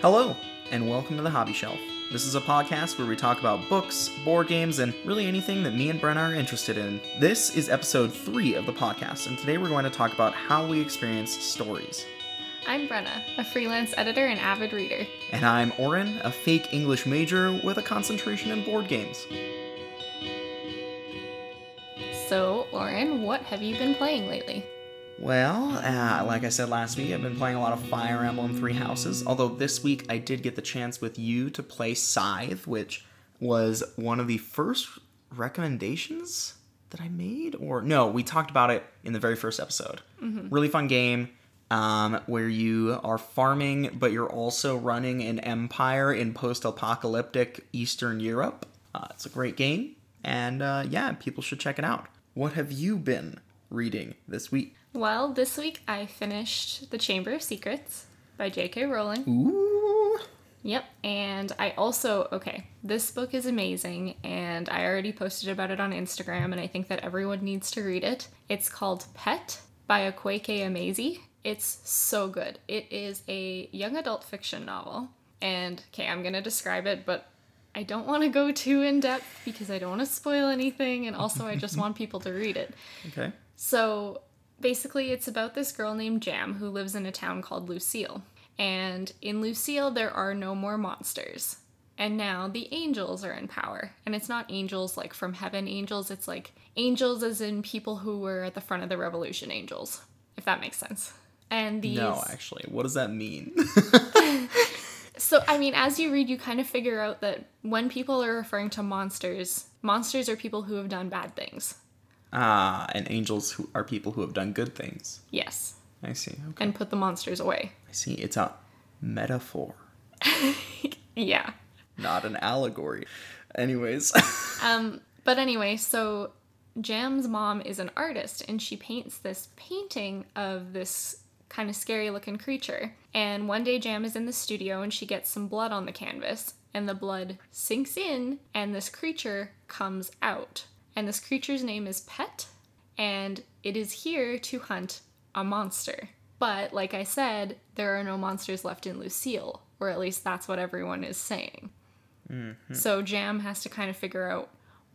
Hello, and welcome to the Hobby Shelf. This is a podcast where we talk about books, board games, and really anything that me and Brenna are interested in. This is episode three of the podcast, and today we're going to talk about how we experience stories. I'm Brenna, a freelance editor and avid reader. And I'm Oren, a fake English major with a concentration in board games. So, Oren, what have you been playing lately? Well, uh, like I said last week, I've been playing a lot of Fire Emblem Three Houses. Although this week I did get the chance with you to play Scythe, which was one of the first recommendations that I made. Or no, we talked about it in the very first episode. Really fun game um, where you are farming, but you're also running an empire in post-apocalyptic Eastern Europe. Uh, it's a great game, and uh, yeah, people should check it out. What have you been reading this week? Well, this week I finished The Chamber of Secrets by J.K. Rowling. Ooh. Yep, and I also, okay, this book is amazing, and I already posted about it on Instagram, and I think that everyone needs to read it. It's called Pet by Akwaeke Emezi. It's so good. It is a young adult fiction novel, and okay, I'm gonna describe it, but I don't want to go too in depth because I don't want to spoil anything, and also I just want people to read it. Okay. So basically, it's about this girl named Jam who lives in a town called Lucille. And in Lucille, there are no more monsters. And now the angels are in power. And it's not angels like from heaven angels, it's like angels as in people who were at the front of the revolution angels, if that makes sense. And these. No, actually, what does that mean? So, I mean, as you read, you kind of figure out that when people are referring to monsters, monsters are people who have done bad things. Ah, and angels who are people who have done good things. Yes. I see. Okay. And put the monsters away. I see. It's a metaphor, Yeah. not an allegory. Anyways. Um, but anyway, so Jam's mom is an artist and she paints this painting of this kind of scary looking creature. And one day Jam is in the studio and she gets some blood on the canvas and the blood sinks in and this creature comes out. And this creature's name is Pet and it is here to hunt a monster. But like I said, there are no monsters left in Lucille, or at least that's what everyone is saying. Mm-hmm. So Jam has to kind of figure out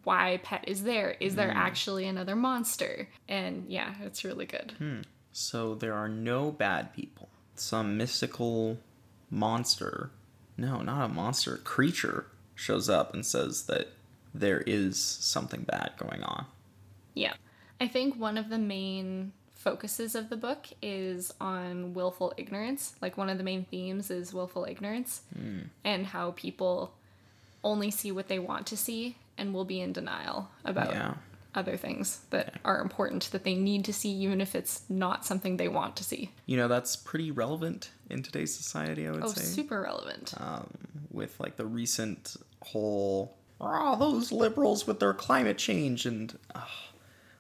why Pet is there. Is there mm. actually another monster? And yeah, it's really good. Hmm. so there are no bad people. Some mystical monster. No, not a monster. Creature shows up and says that there is something bad going on. Yeah. I think one of the main focuses of the book is on willful ignorance. Like one of the main themes is willful ignorance hmm. and how people only see what they want to see and will be in denial about Yeah. other things that are important that they need to see even if it's not something they want to see. You know, that's pretty relevant in today's society, I would Oh, say. super relevant. Um, with like the recent whole oh those liberals with their climate change and ah,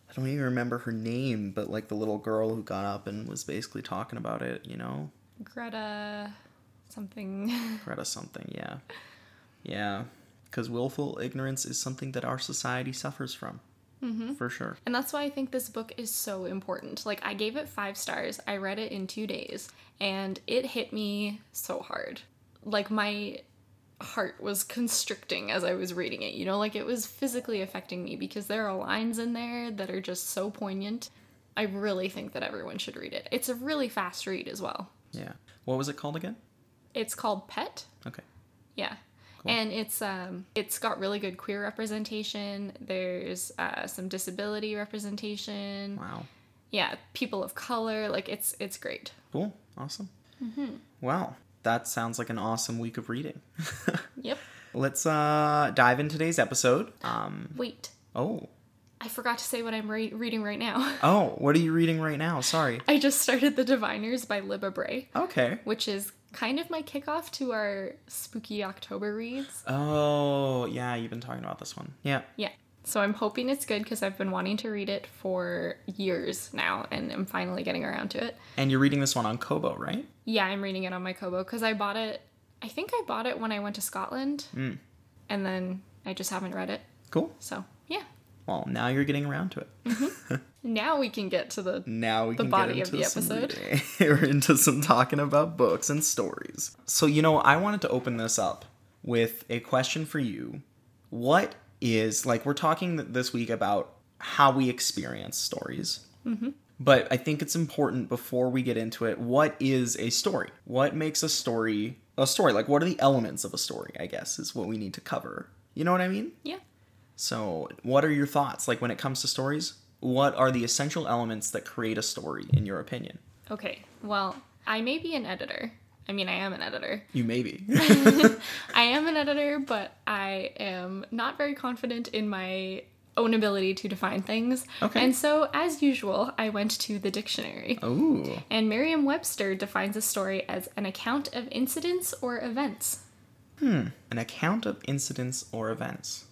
i don't even remember her name but like the little girl who got up and was basically talking about it you know Greta something. greta something yeah yeah because willful ignorance is something that our society suffers from mm-hmm. for sure And that's why I think this book is so important. Like, I gave it five stars. I read it in two days, and it hit me so hard. Like, my heart was constricting as I was reading it. You know, like, it was physically affecting me because there are lines in there that are just so poignant. I really think that everyone should read it. It's a really fast read as well. yeah what was it called again It's called Pet. okay Yeah. And it's um it's got really good queer representation. There's uh, some disability representation. wow yeah people of color like it's it's great cool awesome Mm-hmm. wow that sounds like an awesome week of reading yep let's uh dive in today's episode um wait oh i forgot to say what i'm re- reading right now Oh, what are you reading right now? Sorry. i just started the diviners by libba bray Okay. which is kind of my kickoff to our spooky october reads Oh, yeah, you've been talking about this one. Yeah. yeah so i'm hoping it's good because i've been wanting to read it for years now and i'm finally getting around to it And you're reading this one on Kobo, right? yeah i'm reading it on my kobo because i bought it i think i bought it when i went to scotland hmm. and then i just haven't read it Cool. so yeah Well, now you're getting around to it. Mm-hmm. Now we can get to the now we can body get of into the some episode. We're into some talking about books and stories. So you know, I wanted to open this up with a question for you. What is like we're talking this week about how we experience stories. Mm-hmm. But I think it's important before we get into it. What is a story? What makes a story a story? Like, what are the elements of a story? I guess is what we need to cover. You know what I mean? yeah. So, what are your thoughts? Like, when it comes to stories, what are the essential elements that create a story, in your opinion? Okay. Well, I may be an editor. I mean, I am an editor. You maybe. I am an editor, but I am not very confident in my own ability to define things. Okay. And so, as usual, I went to the dictionary. Ooh. And Merriam Webster defines a story as an account of incidents or events. Hmm. An account of incidents or events.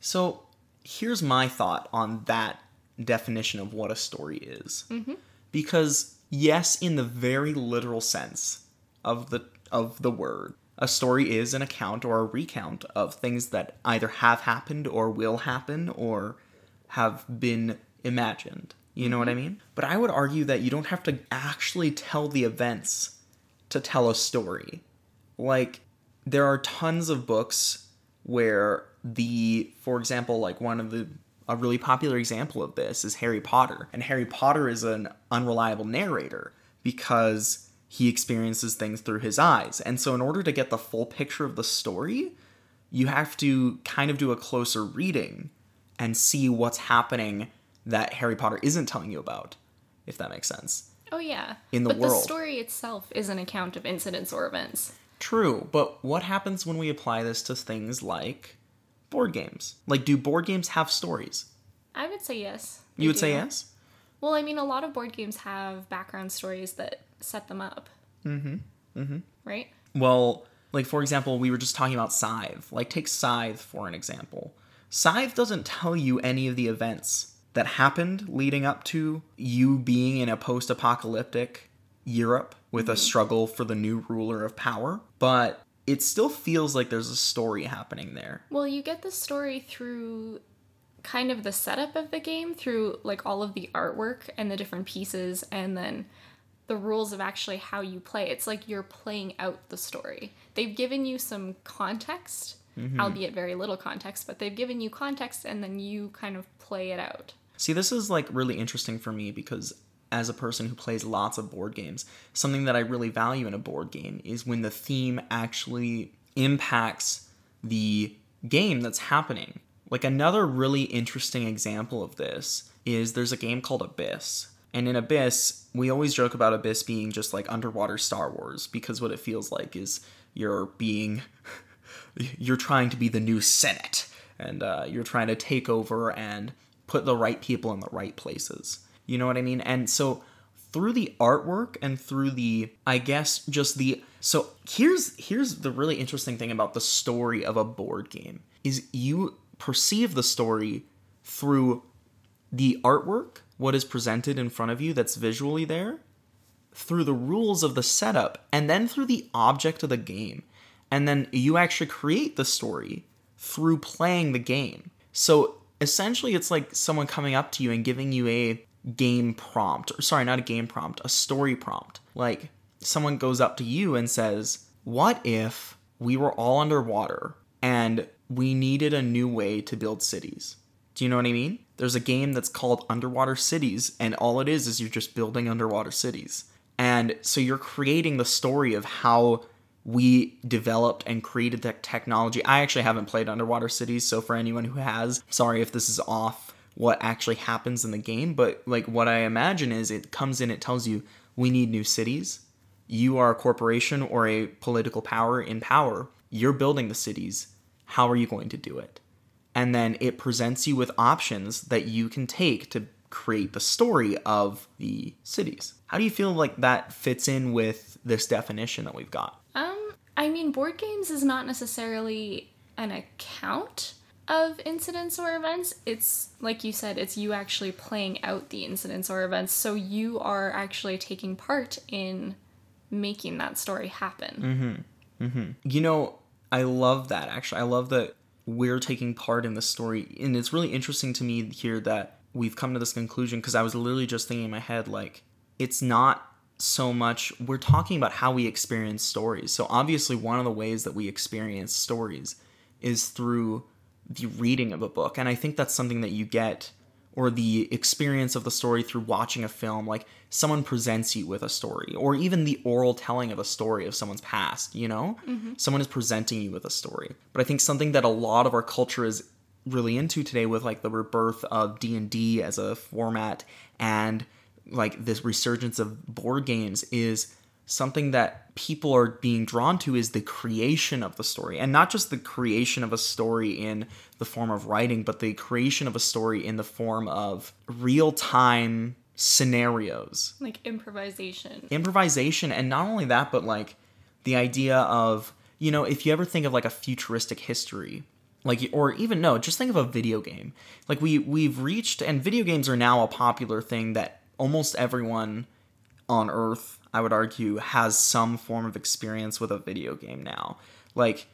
So, here's my thought on that definition of what a story is. Because yes, in the very literal sense of the of the word, a story is an account or a recount of things that either have happened or will happen or have been imagined. You know what I mm-hmm. mean? But I would argue that you don't have to actually tell the events to tell a story. Like there are tons of books where the for example like one of the a really popular example of this is Harry Potter and Harry Potter is an unreliable narrator because he experiences things through his eyes and so in order to get the full picture of the story you have to kind of do a closer reading and see what's happening that Harry Potter isn't telling you about if that makes sense Oh, yeah. In the but world. the story itself is an account of incidents or events. True, but what happens when we apply this to things like board games? Like, do board games have stories? I would say yes. You would say yes? Well, I mean, a lot of board games have background stories that set them up. Mm-hmm. Mm-hmm. Right? Well, like, for example, we were just talking about Scythe. Like, take Scythe for an example. Scythe doesn't tell you any of the events that happened leading up to you being in a post apocalyptic Europe with a struggle for the new ruler of power, but it still feels like there's a story happening there. Well, you get the story through kind of the setup of the game, through like all of the artwork and the different pieces, and then the rules of actually how you play. It's like you're playing out the story. They've given you some context, mm-hmm. albeit very little context, but they've given you context and then you kind of play it out. See, this is like really interesting for me because as a person who plays lots of board games, something that I really value in a board game is when the theme actually impacts the game that's happening. Like another really interesting example of this is there's a game called Abyss. And in Abyss, we always joke about Abyss being just like underwater Star Wars because what it feels like is you're being you're trying to be the new Senate and uh, you're trying to take over and put the right people in the right places. You know what I mean? And so through the artwork and through the I guess just the so here's here's the really interesting thing about the story of a board game is you perceive the story through the artwork, what is presented in front of you that's visually there, through the rules of the setup, and then through the object of the game. And then you actually create the story through playing the game. So essentially, it's like someone coming up to you and giving you a game prompt, or sorry, not a game prompt, a story prompt. Like someone goes up to you and says, What if we were all underwater and we needed a new way to build cities? Do you know what I mean? There's a game that's called Underwater Cities, and all it is is you're just building underwater cities. And so you're creating the story of how we developed and created that technology. I actually haven't played Underwater Cities, so for anyone who has, sorry if this is off what actually happens in the game, but like what I imagine is it comes in, it tells you we need new cities. You are a corporation or a political power in power. You're building the cities. How are you going to do it? And then it presents you with options that you can take to create the story of the cities. How do you feel like that fits in with this definition that we've got? Um, I mean, board games is not necessarily an account of incidents or events. It's like you said, it's you actually playing out the incidents or events. So you are actually taking part in making that story happen. Mm-hmm. Mm-hmm. You know, I love that actually. I love that we're taking part in the story. And it's really interesting to me here that we've come to this conclusion because I was literally just thinking in my head, like, it's not so much, we're talking about how we experience stories. So, obviously, one of the ways that we experience stories is through the reading of a book. And I think that's something that you get or the experience of the story through watching a film like someone presents you with a story or even the oral telling of a story of someone's past you know mm-hmm. someone is presenting you with a story but i think something that a lot of our culture is really into today with like the rebirth of d&d as a format and like this resurgence of board games is something that people are being drawn to is the creation of the story. And not just the creation of a story in the form of writing but the creation of a story in the form of real-time scenarios. Like improvisation. Improvisation. And not only that but like the idea of you know if you ever think of like a futuristic history like or even no just think of a video game. Like we we've reached and video games are now a popular thing that almost everyone on earth I would argue, has some form of experience with a video game now. Like,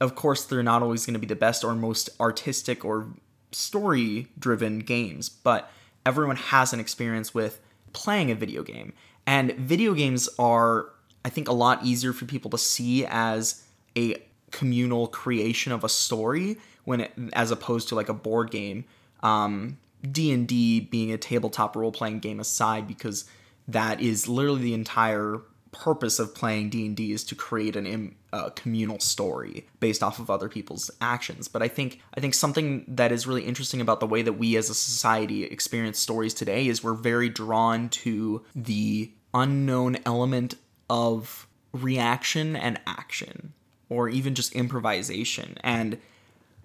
of course, they're not always going to be the best or most artistic or story driven games, but everyone has an experience with playing a video game. And video games are, I think, a lot easier for people to see as a communal creation of a story when it, as opposed to like a board game. Um, D&D being a tabletop role-playing game aside because that is literally the entire purpose of playing D&D is to create an a communal story based off of other people's actions. But I think I think something that is really interesting about the way that we as a society experience stories today is we're very drawn to the unknown element of reaction and action or even just improvisation. And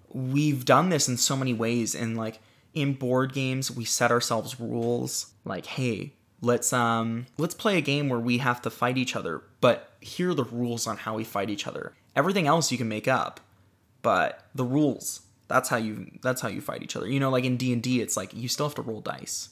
we've done this in so many ways and like in board games we set ourselves rules like hey let's um let's play a game where we have to fight each other but here are the rules on how we fight each other. Everything else you can make up but the rules that's how you that's how you fight each other. You know like in d&d it's like you still have to roll dice.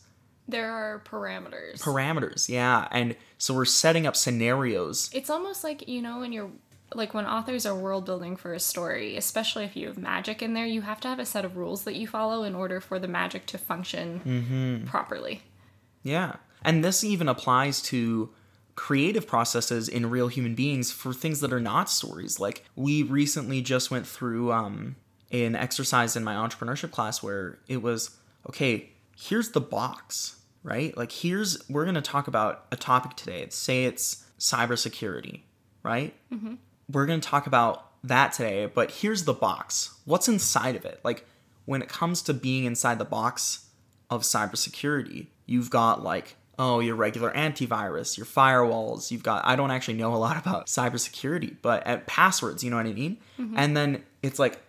There are parameters. Parameters yeah and so we're setting up scenarios. It's almost like you know when you're like when authors are world building for a story especially if you have magic in there you have to have a set of rules that you follow in order for the magic to function mm-hmm. properly. Yeah and this even applies to creative processes in real human beings for things that are not stories. Like we recently just went through um, an exercise in my entrepreneurship class where it was okay, here's the box, right? Like here's we're going to talk about a topic today. Say it's cybersecurity, right? Mm-hmm. We're going to talk about that today, but here's the box. What's inside of it? Like when it comes to being inside the box of cybersecurity, you've got like oh, your regular antivirus, your firewalls. You've got, I don't actually know a lot about cybersecurity, but at passwords, you know what I mean? Mm-hmm. And then it's like,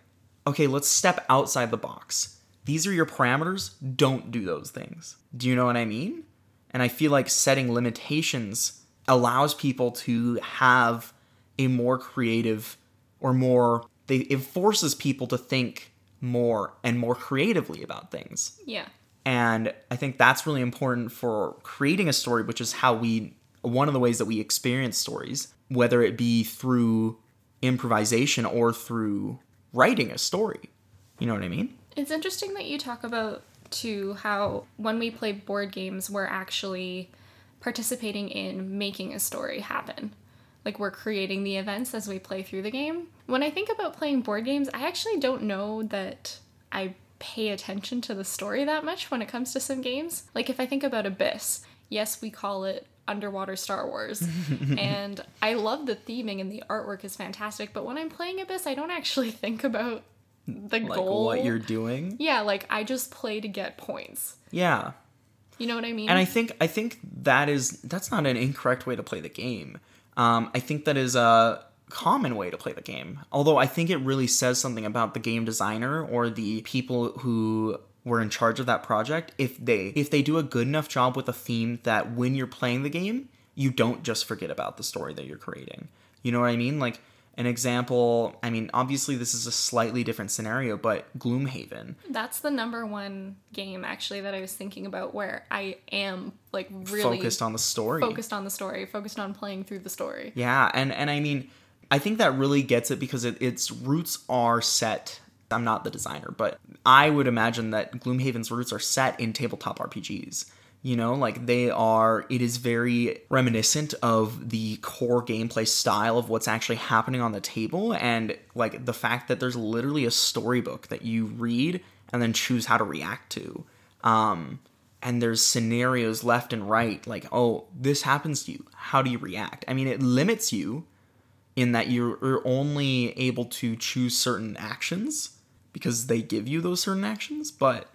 okay, let's step outside the box. These are your parameters. Don't do those things. Do you know what I mean? And I feel like setting limitations allows people to have a more creative or more, they, it forces people to think more and more creatively about things. Yeah. And I think that's really important for creating a story, which is how we, one of the ways that we experience stories, whether it be through improvisation or through writing a story. You know what I mean? It's interesting that you talk about, too, how when we play board games, we're actually participating in making a story happen. Like we're creating the events as we play through the game. When I think about playing board games, I actually don't know that I pay attention to the story that much when it comes to some games. Like if I think about Abyss, yes, we call it underwater Star Wars. and I love the theming and the artwork is fantastic, but when I'm playing Abyss, I don't actually think about the like goal. what you're doing. Yeah, like I just play to get points. Yeah. You know what I mean? And I think I think that is that's not an incorrect way to play the game. Um, I think that is a common way to play the game. Although I think it really says something about the game designer or the people who were in charge of that project if they if they do a good enough job with a theme that when you're playing the game, you don't just forget about the story that you're creating. You know what I mean? Like an example, I mean, obviously this is a slightly different scenario, but Gloomhaven. That's the number one game actually that I was thinking about where I am like really focused on the story. Focused on the story, focused on playing through the story. Yeah, and and I mean, I think that really gets it because it, its roots are set I'm not the designer, but I would imagine that Gloomhaven's roots are set in tabletop RPGs. You know, like they are, it is very reminiscent of the core gameplay style of what's actually happening on the table. And like the fact that there's literally a storybook that you read and then choose how to react to. Um, and there's scenarios left and right, like, oh, this happens to you. How do you react? I mean, it limits you in that you're only able to choose certain actions because they give you those certain actions, but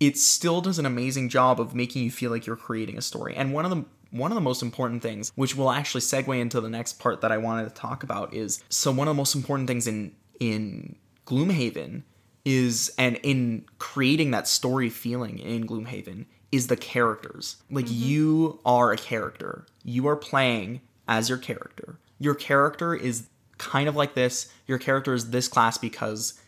it still does an amazing job of making you feel like you're creating a story. And one of the one of the most important things, which will actually segue into the next part that I wanted to talk about, is so one of the most important things in in Gloomhaven is and in creating that story feeling in Gloomhaven is the characters. Like mm-hmm. you are a character. You are playing as your character. Your character is kind of like this. Your character is this class because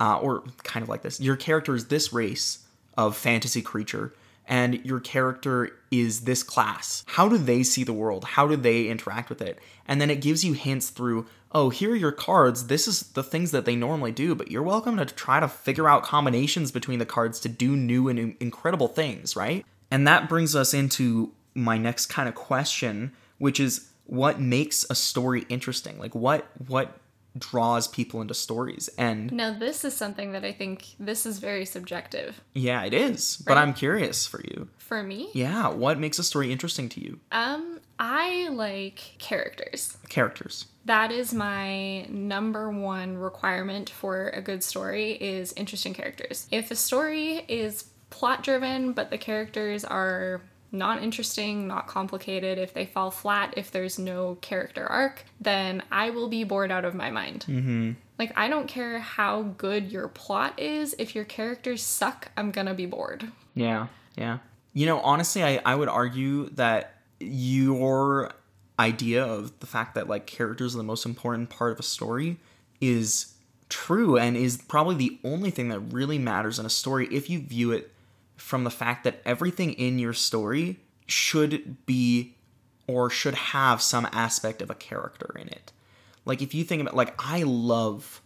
uh, or kind of like this. Your character is this race of fantasy creature and your character is this class. How do they see the world? How do they interact with it? And then it gives you hints through, oh, here are your cards. This is the things that they normally do, but you're welcome to try to figure out combinations between the cards to do new and incredible things, right? And that brings us into my next kind of question, which is what makes a story interesting? Like what what draws people into stories? And now this is something that i think this is very subjective. Yeah it is right? but i'm curious for you. For me? Yeah what makes a story interesting to you? Um i like characters. Characters. That is my number one requirement for a good story is interesting characters. If a story is plot driven but the characters are not interesting, not complicated, if they fall flat, if there's no character arc, then I will be bored out of my mind. Mm-hmm. Like, I don't care how good your plot is. If your characters suck, I'm gonna be bored. Yeah, yeah. You know, honestly, I, I would argue that your idea of the fact that, like, characters are the most important part of a story is true and is probably the only thing that really matters in a story if you view it from the fact that everything in your story should be or should have some aspect of a character in it. Like if you think about like I love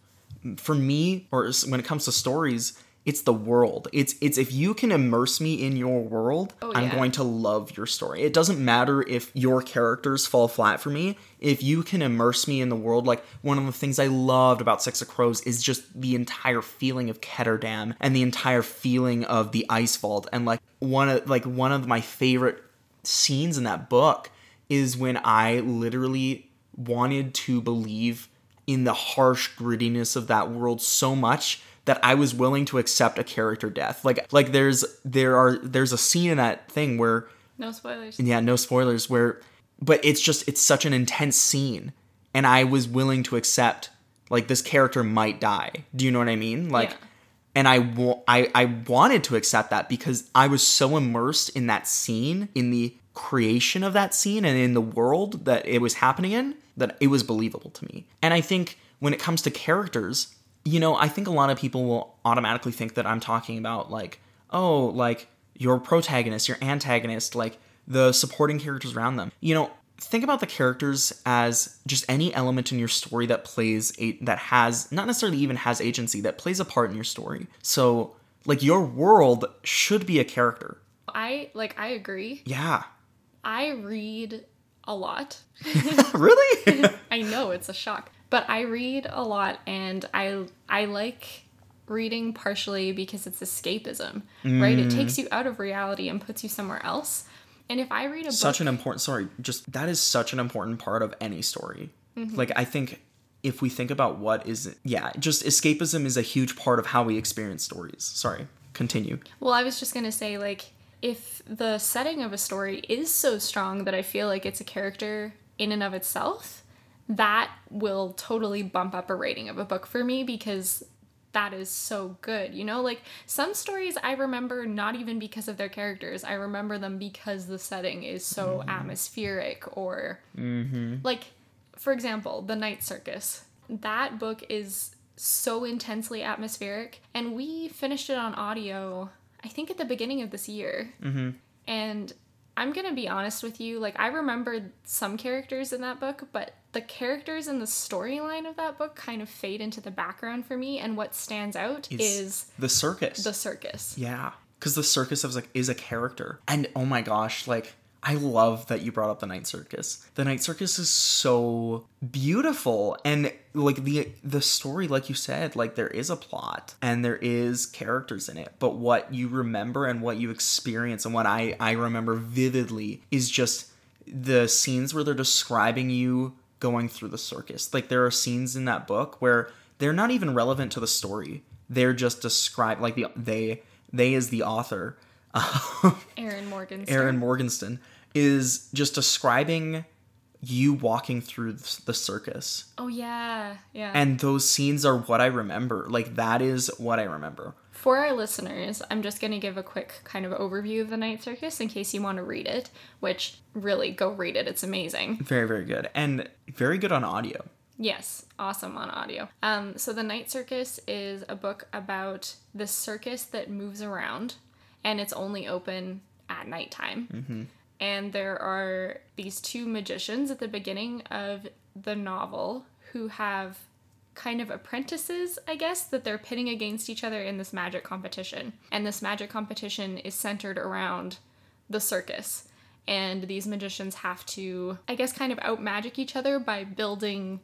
for me or when it comes to stories, it's the world. It's it's if you can immerse me in your world, oh, yeah. I'm going to love your story. It doesn't matter if your characters fall flat for me. If you can immerse me in the world, like one of the things I loved about Six of Crows is just the entire feeling of Ketterdam and the entire feeling of the Ice Vault and like one of like one of my favorite scenes in that book is when I literally wanted to believe in the harsh grittiness of that world so much that I was willing to accept a character death. Like like there's there are there's a scene in that thing where no spoilers. Yeah, no spoilers where but it's just it's such an intense scene and I was willing to accept like this character might die. Do you know what I mean? Like yeah. and I, wa- I I wanted to accept that because I was so immersed in that scene, in the creation of that scene and in the world that it was happening in that it was believable to me. And I think when it comes to characters, you know, I think a lot of people will automatically think that I'm talking about like, oh, like your protagonist, your antagonist, like the supporting characters around them. You know, think about the characters as just any element in your story that plays a that has not necessarily even has agency that plays a part in your story. So, like your world should be a character. I like I agree. Yeah. I read a lot. really? I know it's a shock. But I read a lot and I I like reading partially because it's escapism, mm. right? It takes mm. you out of reality and puts you somewhere else. And if I read a such book, an important sorry, just that is such an important part of any story. Mm-hmm. Like I think if we think about what is yeah, just escapism is a huge part of how we experience stories. Sorry, continue. Well, I was just going to say like if the setting of a story is so strong that I feel like it's a character in and of itself, that will totally bump up a rating of a book for me because that is so good. You know, like some stories I remember not even because of their characters, I remember them because the setting is so mm-hmm. atmospheric or mm-hmm. like, for example, The Night Circus. That book is so intensely atmospheric, and we finished it on audio, I think at the beginning of this year. Mm-hmm. And I'm gonna be honest with you, like, I remembered some characters in that book, but the characters and the storyline of that book kind of fade into the background for me, and what stands out It's is the circus. the circus. Yeah, because the circus is like is a character, and oh my gosh, like I love that you brought up the night circus. The night circus is so beautiful, and like the the story, like you said, like there is a plot and there is characters in it, but what you remember and what you experience and what I I remember vividly is just the scenes where they're describing you going through the circus. Like there are scenes in that book where they're not even relevant to the story. They're just described like the they they is the author. Erin Morgan. Erin Morgenstern is just describing you walking through the circus. Oh yeah, yeah. And those scenes are what I remember. Like that is what I remember. For our listeners, I'm just going to give a quick kind of overview of the Night Circus in case you want to read it, which really go read it. It's amazing. Very very good and very good on audio. Yes, awesome on audio. Um, so the Night Circus is a book about the circus that moves around, and it's only open at nighttime. And there are these two magicians at the beginning of the novel who have kind of apprentices, I guess, that they're pitting against each other in this magic competition. And this magic competition is centered around the circus. And these magicians have to, I guess, kind of out magic each other by building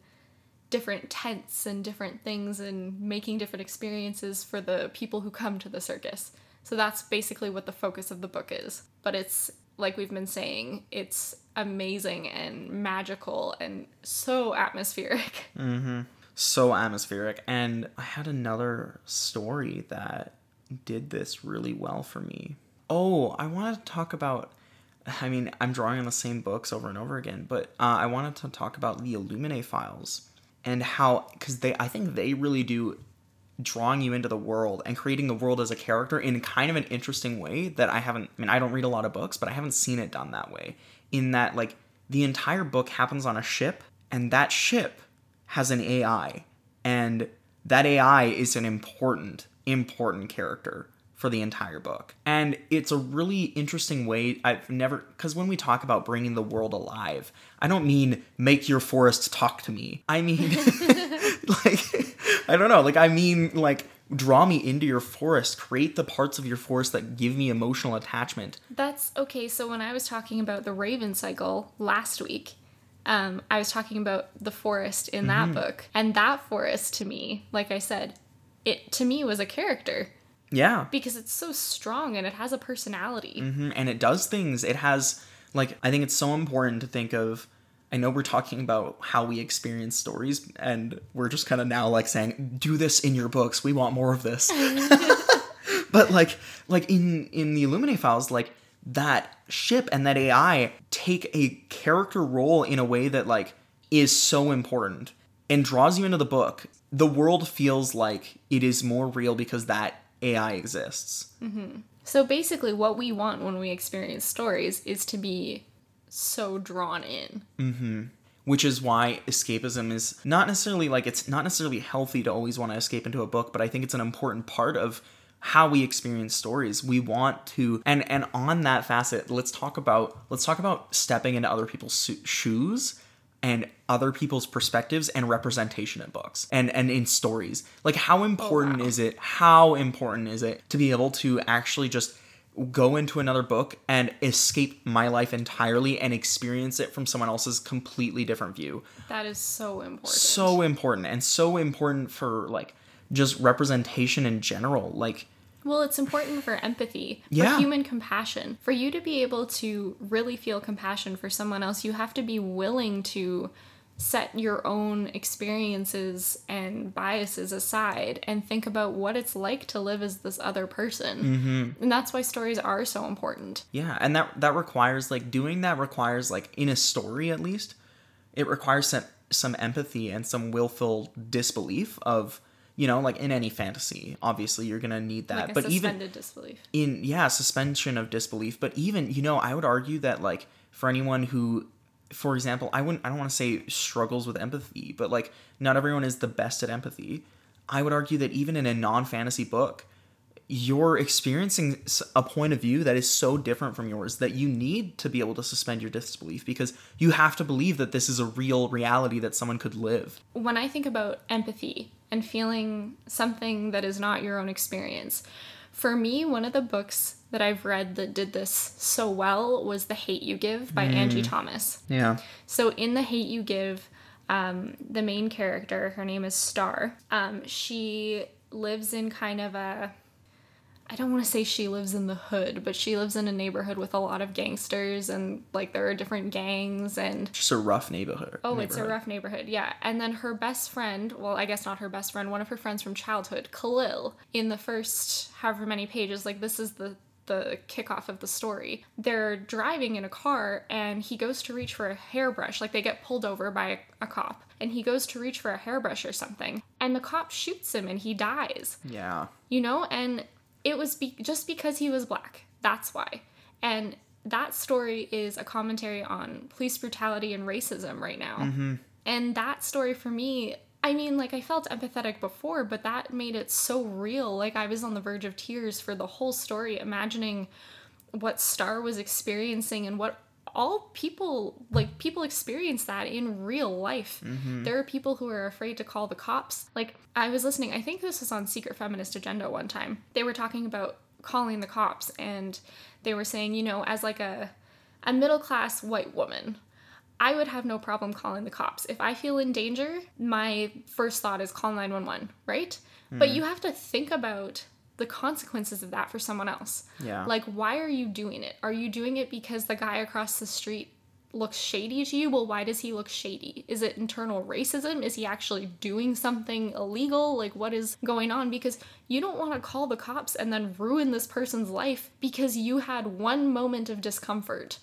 different tents and different things and making different experiences for the people who come to the circus. So that's basically what the focus of the book is. But it's like we've been saying, it's amazing and magical and so atmospheric. Mm-hmm. So atmospheric. And i had another story that did this really well for me. Oh i wanted to talk about i mean i'm drawing on the same books over and over again but uh, i wanted to talk about the illuminae files and how because they i think they really do drawing you into the world and creating the world as a character in kind of an interesting way that i haven't i mean i don't read a lot of books but i haven't seen it done that way. In that like the entire book happens on a ship and that ship has an AI, and that AI is an important, important character for the entire book. And it's a really interesting way. I've never, because when we talk about bringing the world alive, I don't mean make your forest talk to me. I mean, like, I don't know, like, I mean, like, draw me into your forest, create the parts of your forest that give me emotional attachment. That's okay. So when I was talking about the Raven cycle last week, um, I was talking about the forest in that book, and that forest to me, like I said, it to me was a character Yeah. because it's so strong and it has a personality. Mhm, and it does things. It has like I think it's so important to think of. I know we're talking about how we experience stories, and we're just kind of now like saying, "Do this in your books. We want more of this." but like, like in in the Illuminae files, like that ship and that AI take a character role in a way that like is so important and draws you into the book. The world feels like it is more real because that AI exists. Mm-hmm. So basically, what we want when we experience stories is to be so drawn in. Mm-hmm. which is why escapism is not necessarily like it's not necessarily healthy to always want to escape into a book but i think it's an important part of how we experience stories we want to and and on that facet let's talk about let's talk about stepping into other people's shoes and other people's perspectives and representation in books and and in stories like how oh, important wow. is it how important is it to be able to actually just go into another book and escape my life entirely and experience it from someone else's completely different view. That is so important. So important and so important for like just representation in general. Like Well, it's important for empathy, for Yeah. human compassion. For you to be able to really feel compassion for someone else, you have to be willing to set your own experiences and biases aside and think about what it's like to live as this other person. Mm-hmm. And that's why stories are so important. yeah, and that that requires like doing that requires like in a story at least, it requires some some empathy and some willful disbelief of you know like in any fantasy obviously you're gonna need that Like but even disbelief. in yeah suspension of disbelief but even you know i would argue that like for anyone who for example i wouldn't i don't want to say struggles with empathy but like not everyone is the best at empathy i would argue that even in a non-fantasy book you're experiencing a point of view that is so different from yours that you need to be able to suspend your disbelief because you have to believe that this is a real reality that someone could live. when I think about empathy and feeling something that is not your own experience, for me, one of the books that I've read that did this so well was The Hate U Give by Angie Thomas. Yeah. So, in The Hate U Give, um, the main character, her name is Star, um, she lives in kind of a I don't want to say she lives in the hood, but she lives in a neighborhood with a lot of gangsters and like there are different gangs and Just a rough neighborhood. Oh, it's a rough neighborhood, yeah. And then her best friend, well, I guess not her best friend, one of her friends from childhood, Khalil, in the first however many pages, like this is the the kickoff of the story. They're driving in a car and he goes to reach for a hairbrush, like they get pulled over by a, a cop, and he goes to reach for a hairbrush or something, and the cop shoots him and he dies Yeah. you know and it was be- just because he was black. That's why. And that story is a commentary on police brutality and racism right now. Mm-hmm. And that story for me i mean like i felt empathetic before but that made it so real. Like i was on the verge of tears for the whole story imagining what star was experiencing and what all people like people experience that in real life. Mm-hmm. There are people who are afraid to call the cops. Like i was listening i think this was on secret feminist agenda one time. They were talking about calling the cops and they were saying you know as like a a middle class white woman I would have no problem calling the cops. If I feel in danger, my first thought is call 911, right? But mm-hmm. you have to think about the consequences of that for someone else. Yeah. Like, why are you doing it? Are you doing it because the guy across the street looks shady to you? Well, why does he look shady? Is it internal racism? Is he actually doing something illegal? Like, what is going on? Because you don't want to call the cops and then ruin this person's life because you had one moment of discomfort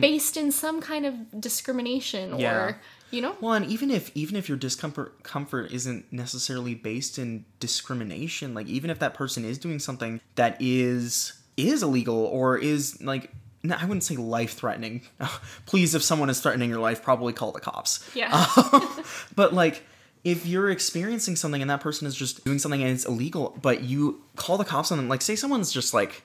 based in some kind of discrimination Yeah. or, you know? Well, and even if even if your discomfort comfort isn't necessarily based in discrimination, like even if that person is doing something that is is illegal or is like no, I wouldn't say life threatening. Please, if someone is threatening your life, probably call the cops. Yeah. Um, but like if you're experiencing something and that person is just doing something and it's illegal, but you call the cops on them, like say someone's just like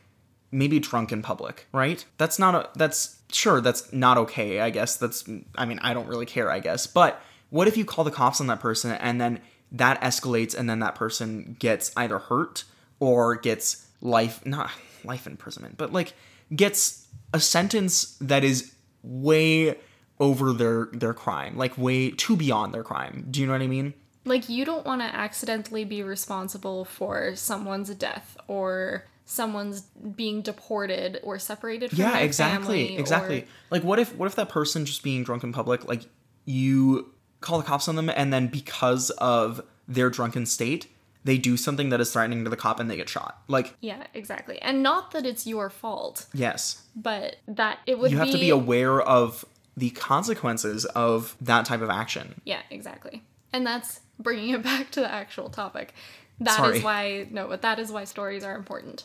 maybe drunk in public, right? That's not a that's sure that's not okay, I guess. That's I mean, I don't really care, I guess. But what if you call the cops on that person and then that escalates and then that person gets either hurt or gets life not life imprisonment, but like gets a sentence that is way over their their crime, like way too beyond their crime. Do you know what I mean? like, you don't want to accidentally be responsible for someone's death or someone's being deported or separated from yeah exactly exactly or- like what if what if that person just being drunk in public like you call the cops on them and then because of their drunken state they do something that is threatening to the cop and they get shot like yeah, exactly. And not that it's your fault, yes but that it would you have be to be aware of the consequences of that type of action Yeah, exactly. And that's bringing it back to the actual topic. That is Sorry. why no, but that is why stories are important.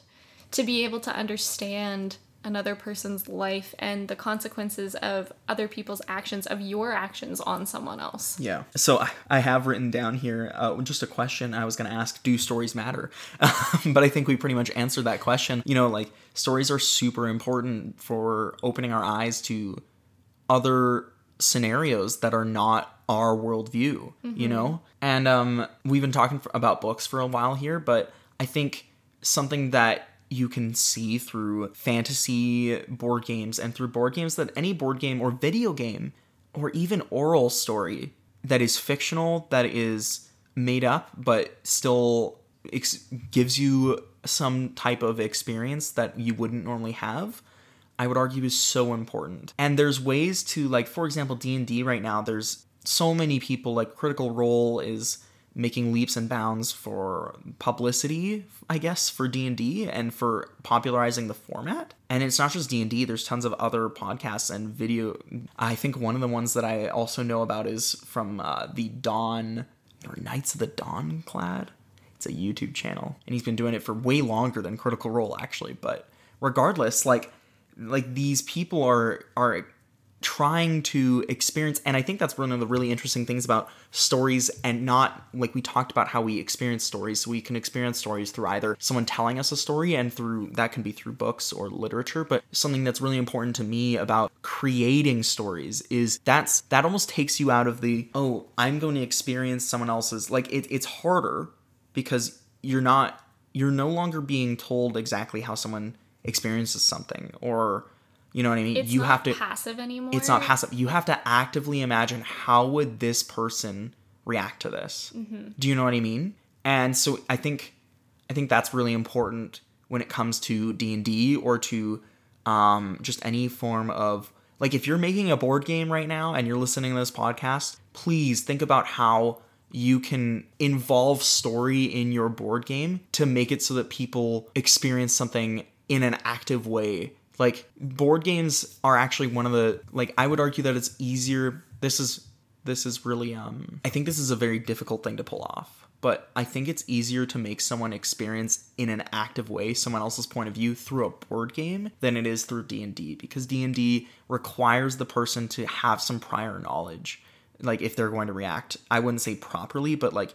To be able to understand another person's life and the consequences of other people's actions of your actions on someone else. Yeah. So I- I have written down here uh, just a question I was going to ask Do stories matter? but I think we pretty much answered that question. You know, like stories are super important for opening our eyes to other scenarios that are not our worldview, you know? And um, we've been talking f about books for a while here, but I think something that you can see through fantasy board games and through board games that any board game or video game or even oral story that is fictional, that is made up, but still ex- gives you some type of experience that you wouldn't normally have. I would argue is so important. And there's ways to like for example D&D right now there's so many people like Critical Role is making leaps and bounds for publicity, I guess, for D&D and for popularizing the format. And it's not just D&D, there's tons of other podcasts and video. I think one of the ones that I also know about is from uh, the Dawn or Knights of the Dawn Clad. It's a YouTube channel and he's been doing it for way longer than Critical Role actually, but regardless, like like these people are are trying to experience and i think that's one of the really interesting things about stories and not like we talked about how we experience stories. So we can experience stories through either someone telling us a story and through that can be through books or literature but something that's really important to me about creating stories is that's that almost takes you out of the oh i'm going to experience someone else's like it, it's harder because you're not you're no longer being told exactly how someone experiences something or you know what I mean? It's you not have to passive anymore. it's not passive. You have to actively imagine how would this person react to this. Mm-hmm. Do you know what I mean? And so I think I think that's really important when it comes to D and D or to um, just any form of like if you're making a board game right now and you're listening to this podcast, please think about how you can involve story in your board game to make it so that people experience something in an active way like board games are actually one of the like I would argue that it's easier this is this is really um I think this is a very difficult thing to pull off. But I think it's easier to make someone experience in an active way someone else's point of view through a board game than it is through D&D because D&D requires the person to have some prior knowledge like if they're going to react. I wouldn't say properly, but like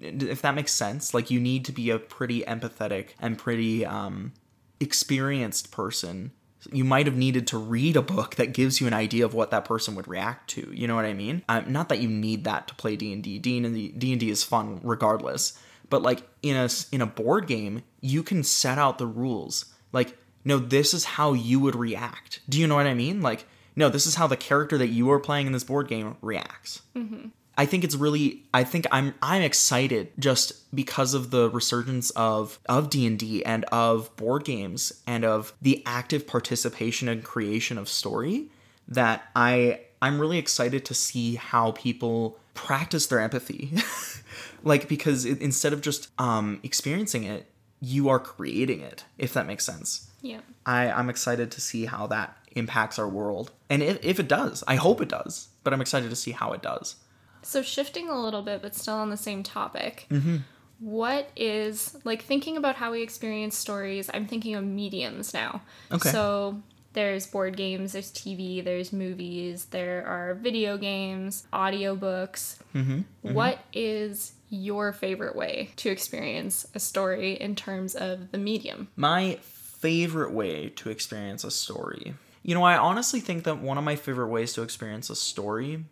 if that makes sense, like you need to be a pretty empathetic and pretty um experienced person you might have needed to read a book that gives you an idea of what that person would react to you know what i mean? Um, not that you need that to play d&d d&d d&d is fun regardless. But like in a in a board game you can set out the rules. Like no this is how you would react. Do you know what i mean? Like no this is how the character that you are playing in this board game reacts. Mm-hmm. I think it's really I think I'm I'm excited just because of the resurgence of of D&D and of board games and of the active participation and creation of story that I I'm really excited to see how people practice their empathy. like because it, instead of just um experiencing it, you are creating it if that makes sense. Yeah. I I'm excited to see how that impacts our world. And if, if it does, I hope it does, but I'm excited to see how it does. So shifting a little bit, but still on the same topic. Mm-hmm. What is like thinking about how we experience stories? I'm thinking of mediums now. Okay. So there's board games, there's TV, there's movies, there are video games, audiobooks. Mm-hmm. What is your favorite way to experience a story in terms of the medium? My favorite way to experience a story. You know, I honestly think that one of my favorite ways to experience a story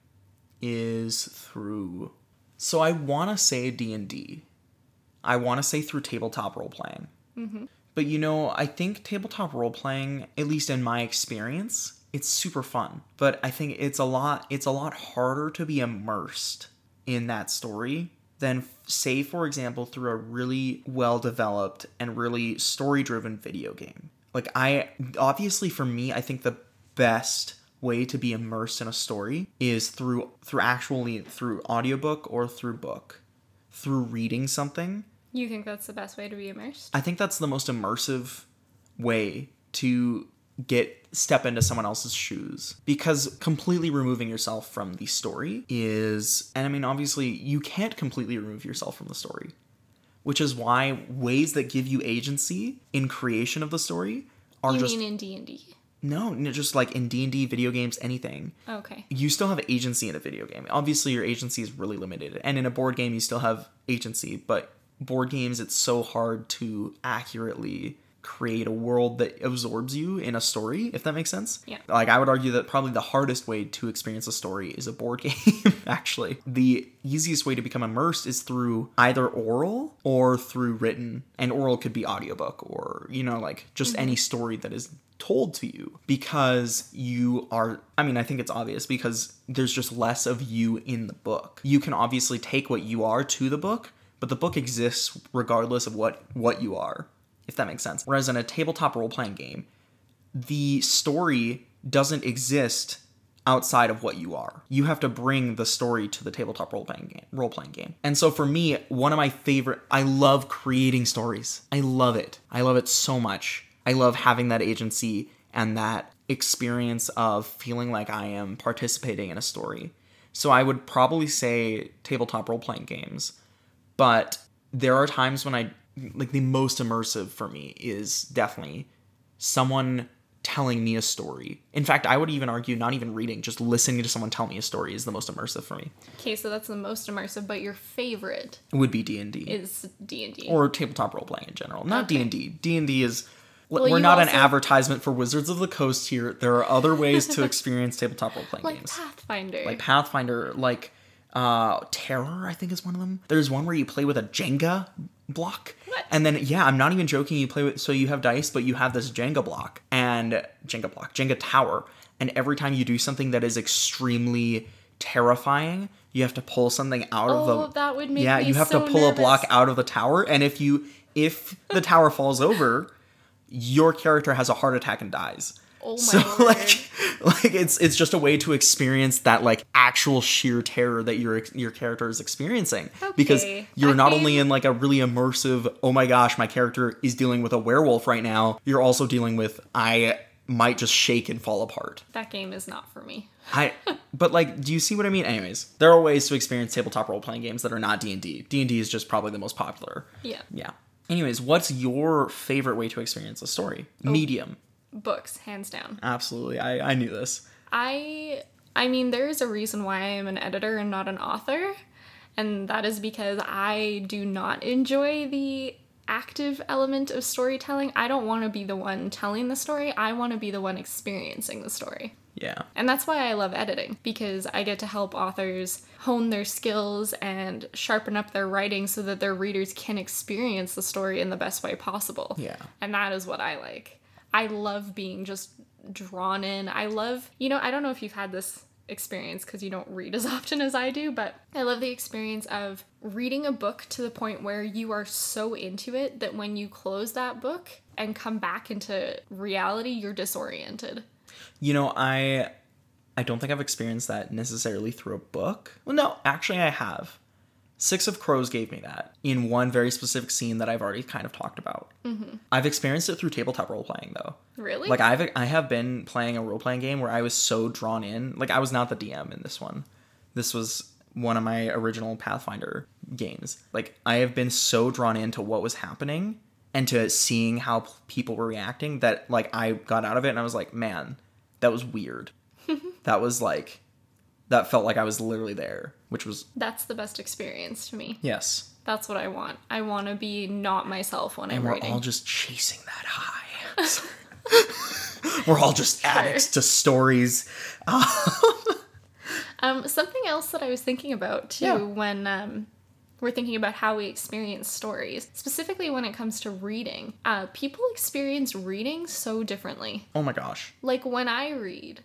is through so I want to say D&D. I want to say through tabletop role playing. Mm-hmm. But you know, I think tabletop role playing, at least in my experience, it's super fun. But I think it's a lot it's a lot harder to be immersed in that story than say for example through a really well developed and really story driven video game. Like I obviously for me, I think the best way to be immersed in a story is through through actually through audiobook or through book through reading something You think that's the best way to be immersed? i think that's the most immersive way to get step into someone else's shoes because completely removing yourself from the story is and i mean obviously you can't completely remove yourself from the story which is why ways that give you agency in creation of the story are you just mean in D&D? No no, just like in d&d video games anything Okay. you still have agency in a video game. Obviously, your agency is really limited, and in a board game, you still have agency. But board games, it's so hard to accurately create a world that absorbs you in a story, if that makes sense. Yeah. Like, I would argue that probably the hardest way to experience a story is a board game, actually. The easiest way to become immersed is through either oral or through written. And oral could be audiobook or, you know, like just mm-hmm. any story that is told to you because you are I mean I think it's obvious because there's just less of you in the book. You can obviously take what you are to the book, but the book exists regardless of what what you are, if that makes sense. Whereas in a tabletop role playing game, the story doesn't exist outside of what you are. You have to bring the story to the tabletop role playing game, role playing game. And so for me, one of my favorite I love creating stories. I love it. I love it so much. I love having that agency and that experience of feeling like I am participating in a story. So I would probably say tabletop role playing games. But there are times when I like the most immersive for me is definitely someone telling me a story. In fact, I would even argue not even reading, just listening to someone tell me a story is the most immersive for me. Okay, so that's the most immersive, but your favorite It would be D&D is D&D. or tabletop role playing in general. Not Okay. D&D. D&D is Well, we're not an advertisement for Wizards of the Coast here. There are other ways to experience tabletop role playing like games. Pathfinder. like Pathfinder, like uh Terror, I think is one of them. There's one where you play with a Jenga block. What? And then yeah, I'm not even joking, you play with so you have dice, but you have this Jenga block and Jenga block, Jenga tower, and every time you do something that is extremely terrifying, you have to pull something out of oh, the that would make Yeah, you have so to pull a block out of the tower and if you if the tower falls over, your character has a heart attack and dies. Oh my so word. like like it's it's just a way to experience that like actual sheer terror that your your character is experiencing okay. because you're that not only in like a really immersive oh my gosh my character is dealing with a werewolf right now you're also dealing with i might just shake and fall apart that game is not for me. i but like do you see what i mean anyways there are ways to experience tabletop role playing games that are not d&d d&d is just probably the most popular Yeah. yeah anyways what's your favorite way to experience a story Oh. medium Books, hands down. absolutely i i knew this I I mean there is a reason why I am an editor and not an author, and that is because I do not enjoy the active element of storytelling. I don't want to be the one telling the story. I want to be the one experiencing the story. yeah And that's why I love editing because I get to help authors hone their skills and sharpen up their writing so that their readers can experience the story in the best way possible. Yeah. And that is what I like. I love being just drawn in. I love, you know, I don't know if you've had this experience because you don't read as often as I do, but I love the experience of reading a book to the point where you are so into it that when you close that book and come back into reality, you're disoriented. You know, I I don't think I've experienced that necessarily through a book. Well, no, actually I have. Six of Crows gave me that in one very specific scene that I've already kind of talked about. Mm-hmm. I've experienced it through tabletop role playing though. Really? Like I've I have been playing a role playing game where I was so drawn in. Like I was not the DM in this one. This was one of my original Pathfinder games. Like I have been so drawn into what was happening and to seeing how people were reacting that like I got out of it and I was like, man, that was weird. that was like that felt like I was literally there, which was That's the best experience to me. yes. That's what I want. I want to be not myself when And I'm reading. we're reading. all just chasing that high. we're all just addicts to stories. Um, something else that I was thinking about too Yeah. when um, we're thinking about how we experience stories, specifically when it comes to reading. Uh, people experience reading so differently. Oh my gosh. Like when I read,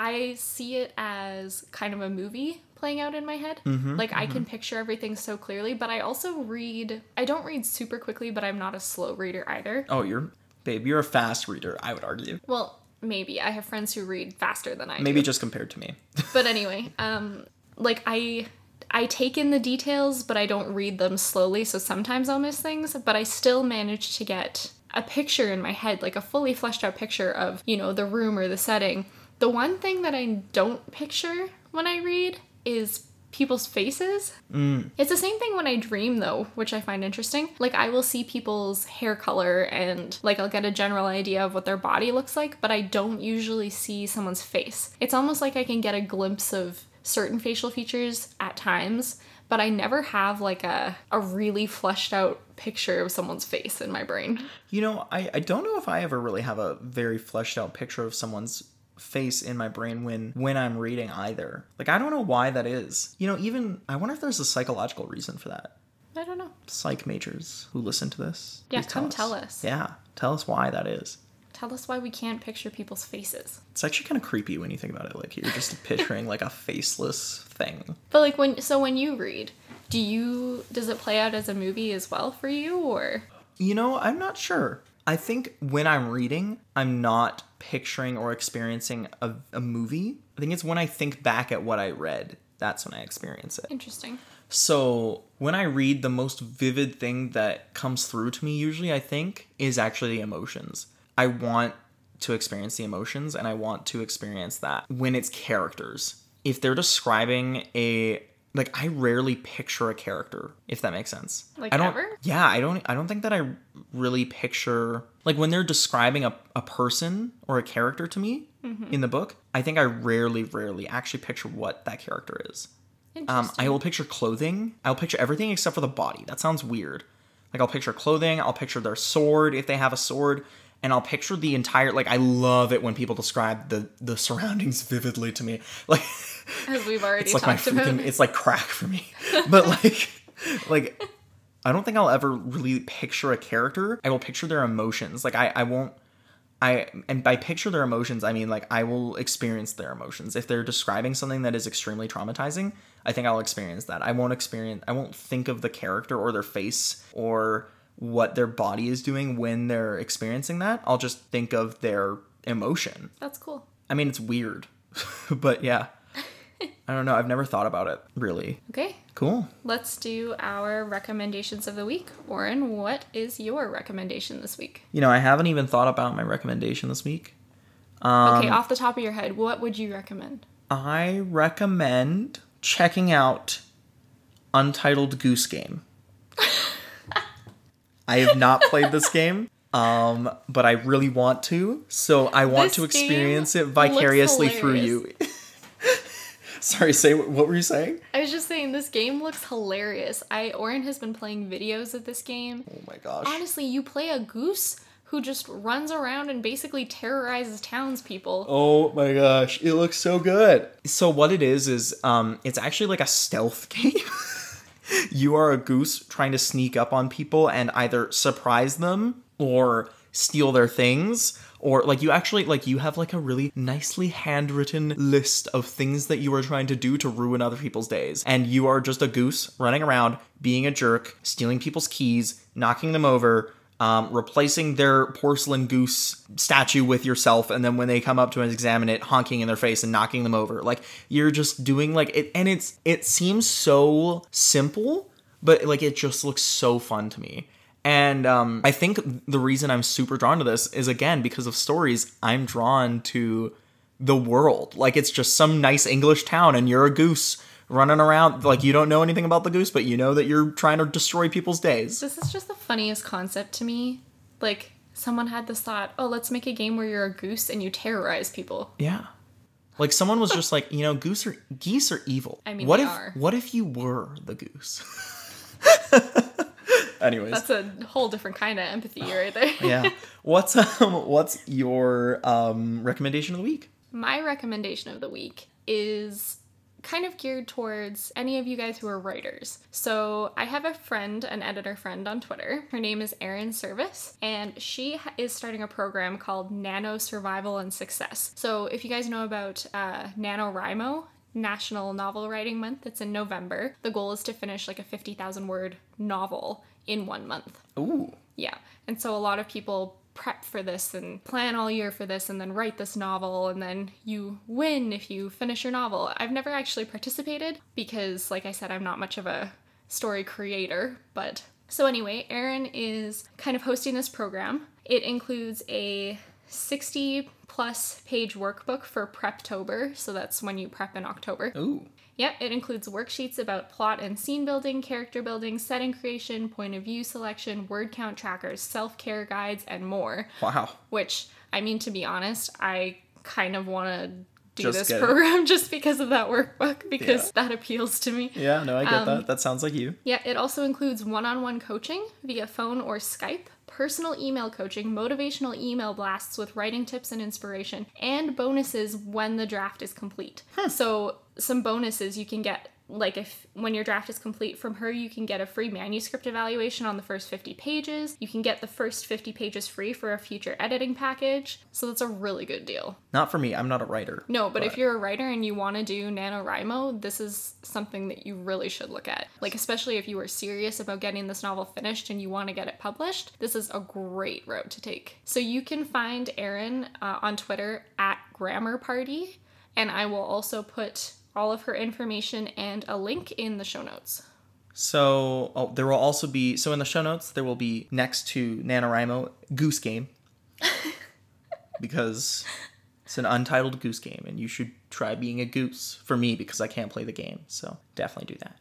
I see it as kind of a movie playing out in my head. Mm-hmm, like I can picture everything so clearly, but I also read, I don't read super quickly, but I'm not a slow reader either. Oh, you're babe, you're a fast reader, I would argue. Well, maybe. I have friends who read faster than I do. Maybe just compared to me. but anyway um like i i take in the details but i don't read them slowly so sometimes i'll miss things but i still manage to get a picture in my head like a fully fleshed out picture of you know the room or the setting the one thing that i don't picture when i read is people's faces mm. it's the same thing when I dream, though, which I find interesting. Like, I will see people's hair color and, like, I'll get a general idea of what their body looks like, but I don't usually see someone's face. It's almost like I can get a glimpse of certain facial features at times, but I never have, like, a, a really fleshed out picture of someone's face in my brain. You know, I, I don't know if I ever really have a very fleshed out picture of someone's face in my brain when when I'm reading either. Like I don't know why that is. You know, even I wonder if there's a psychological reason for that. I don't know. Psych majors who listen to this. Yeah, come tell us. Yeah, tell us why that is. Tell us why we can't picture people's faces. It's actually kind of creepy when you think about it. Like you're just picturing like a faceless thing. But like when so when you read, do you does it play out as a movie as well for you or You know, I'm not sure. I think when I'm reading, I'm not picturing or experiencing a, a movie. I think it's when I think back at what I read. That's when I experience it. interesting? So when I read, the most vivid thing that comes through to me, usually, I think, is actually the emotions. I want to experience the emotions and I want to experience that when it's characters. If they're describing a like I rarely picture a character, if that makes sense. Like I don't ever? Yeah, I don't I don't think that I really picture like when they're describing a, a person or a character to me Mm-hmm. in the book, I think I rarely, rarely actually picture what that character is. Um, Interesting. I will picture clothing. I'll picture everything except for the body. That sounds weird. Like I'll picture clothing. I'll picture their sword if they have a sword, and I'll picture the entire. Like I love it when people describe the the surroundings vividly to me. Like As we've already it's like my talked about. freaking. It's like crack for me. But like like I don't think I'll ever really picture a character. I will picture their emotions. Like I I won't. I and by picture their emotions, I mean like I will experience their emotions. If they're describing something that is extremely traumatizing, I think I'll experience that. I won't experience I won't think of the character or their face or what their body is doing when they're experiencing that. I'll just think of their emotion. That's cool. I mean, it's weird. but yeah. I don't know. I've never thought about it really. Okay, Cool. let's do our recommendations of the week. Oren, what is your recommendation this week? You know, I haven't even thought about my recommendation this week. Um, okay, off the top of your head, what would you recommend? I recommend checking out Untitled Goose Game. I have not played this game, um, but I really want to. So I want This to experience it vicariously through you. Sorry, say what were you saying? I was just saying this game looks hilarious. I Oren has been playing videos of this game. Oh my gosh. Honestly, you play a goose who just runs around and basically terrorizes townspeople. Oh my gosh, it looks so good. So what it is is um it's actually like a stealth game. You are a goose trying to sneak up on people and either surprise them or steal their things or like you actually like you have like a really nicely handwritten list of things that you are trying to do to ruin other people's days. And you are just a goose running around being a jerk stealing people's keys knocking them over um, replacing their porcelain goose statue with yourself, and then when they come up to examine it, honking in their face and knocking them over. Like you're just doing like it, and it's it seems so simple, but like it just looks so fun to me. And um, I think the reason I'm super drawn to this is again because of stories. I'm drawn to the world. Like it's just some nice English town, and you're a goose running around. Like you don't know anything about the goose, but you know that you're trying to destroy people's days. This is just the funniest concept to me. Like, someone had this thought, oh, let's make a game where you're a goose and you terrorize people. Yeah. Like someone was just like, you know, goose are geese are evil. I mean, what they if are. what if you were the goose? Anyways, That's a whole different kind of empathy right there. yeah. What's um what's your um recommendation of the week? My recommendation of the week is kind of geared towards any of you guys who are writers. So, I have a friend, an editor friend on Twitter. Her name is Erin Servais, and she is starting a program called NaNo Survival and Success. So, if you guys know about uh, NaNoWriMo, National Novel Writing Month, it's in November. The goal is to finish like a 50,000 word novel in one month. Ooh. Yeah. And so a lot of people prep for this and plan all year for this and then write this novel and then you win if you finish your novel. I've never actually participated because like I said I'm not much of a story creator, but so anyway, Erin is kind of hosting this program. It includes a 60 plus page workbook for Preptober, so that's when you prep in October. Ooh. Yep, it includes worksheets about plot and scene building, character building, setting creation, point of view selection, word count trackers, self care guides, and more. Wow. Which, I mean, to be honest, I kind of want to do Just this get it. program just because of that workbook, because that appeals to me. Yeah, no, I get Um, that. That sounds like you. Yeah, it also includes one on one coaching via phone or Skype, personal email coaching, motivational email blasts with writing tips and inspiration, and bonuses when the draft is complete. Hmm. So, some bonuses you can get. Like if when your draft is complete from her, you can get a free manuscript evaluation on the first 50 pages. You can get the first 50 pages free for a future editing package. So that's a really good deal. Not for me. I'm not a writer. No, but if you're a writer and you want to do NaNoWriMo, this is something that you really should look at. Like, especially if you are serious about getting this novel finished and you want to get it published, this is a great route to take. So you can find Erin uh, on Twitter at Grammar Party, and I will also put all of her information and a link in the show notes. So oh, there will also be so in the show notes there will be next to NaNoWriMo Goose Game. because It's an untitled goose game, and you should try being a goose for me because I can't play the game. So definitely do that.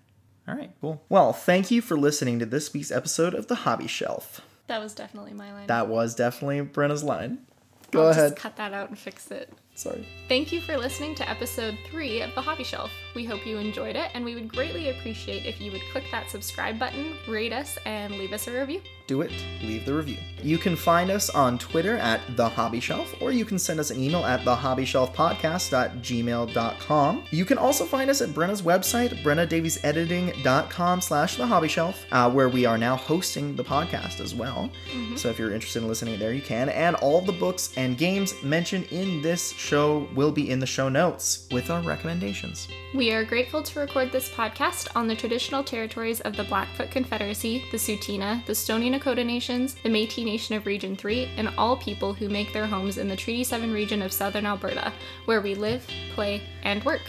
All right, cool. Well, thank you for listening to this week's episode of The Hobby Shelf. That was definitely my line. That was definitely Brenna's line. Go I'll ahead. Just cut that out and fix it. Sorry. Thank you for listening to episode three of The Hobby Shelf. We hope you enjoyed it, and we would greatly appreciate if you would click that subscribe button, rate us, and leave us a review. Do it, leave the review. You can find us on Twitter at The Hobby Shelf, or you can send us an email at thehobbyshelfpodcast.gmail.com. You can also find us at Brenna's website, brennadaviesediting.com slash The Hobby Shelf, uh, where we are now hosting the podcast as well. So if you're interested in listening there, you can. And all the books and games mentioned in this show will be in the show notes with our recommendations. We are grateful to record this podcast on the traditional territories of the Blackfoot Confederacy, the Tsuut'ina, the Stoney Nakoda Nations, the Métis Nation of Region 3, and all people who make their homes in the Treaty 7 region of southern Alberta, where we live, play, and work.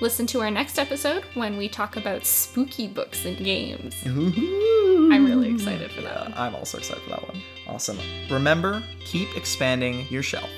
Listen to our next episode when we talk about spooky books and games. I'm really excited for that one. I'm also excited for that one. Awesome. Remember, keep expanding your shelf.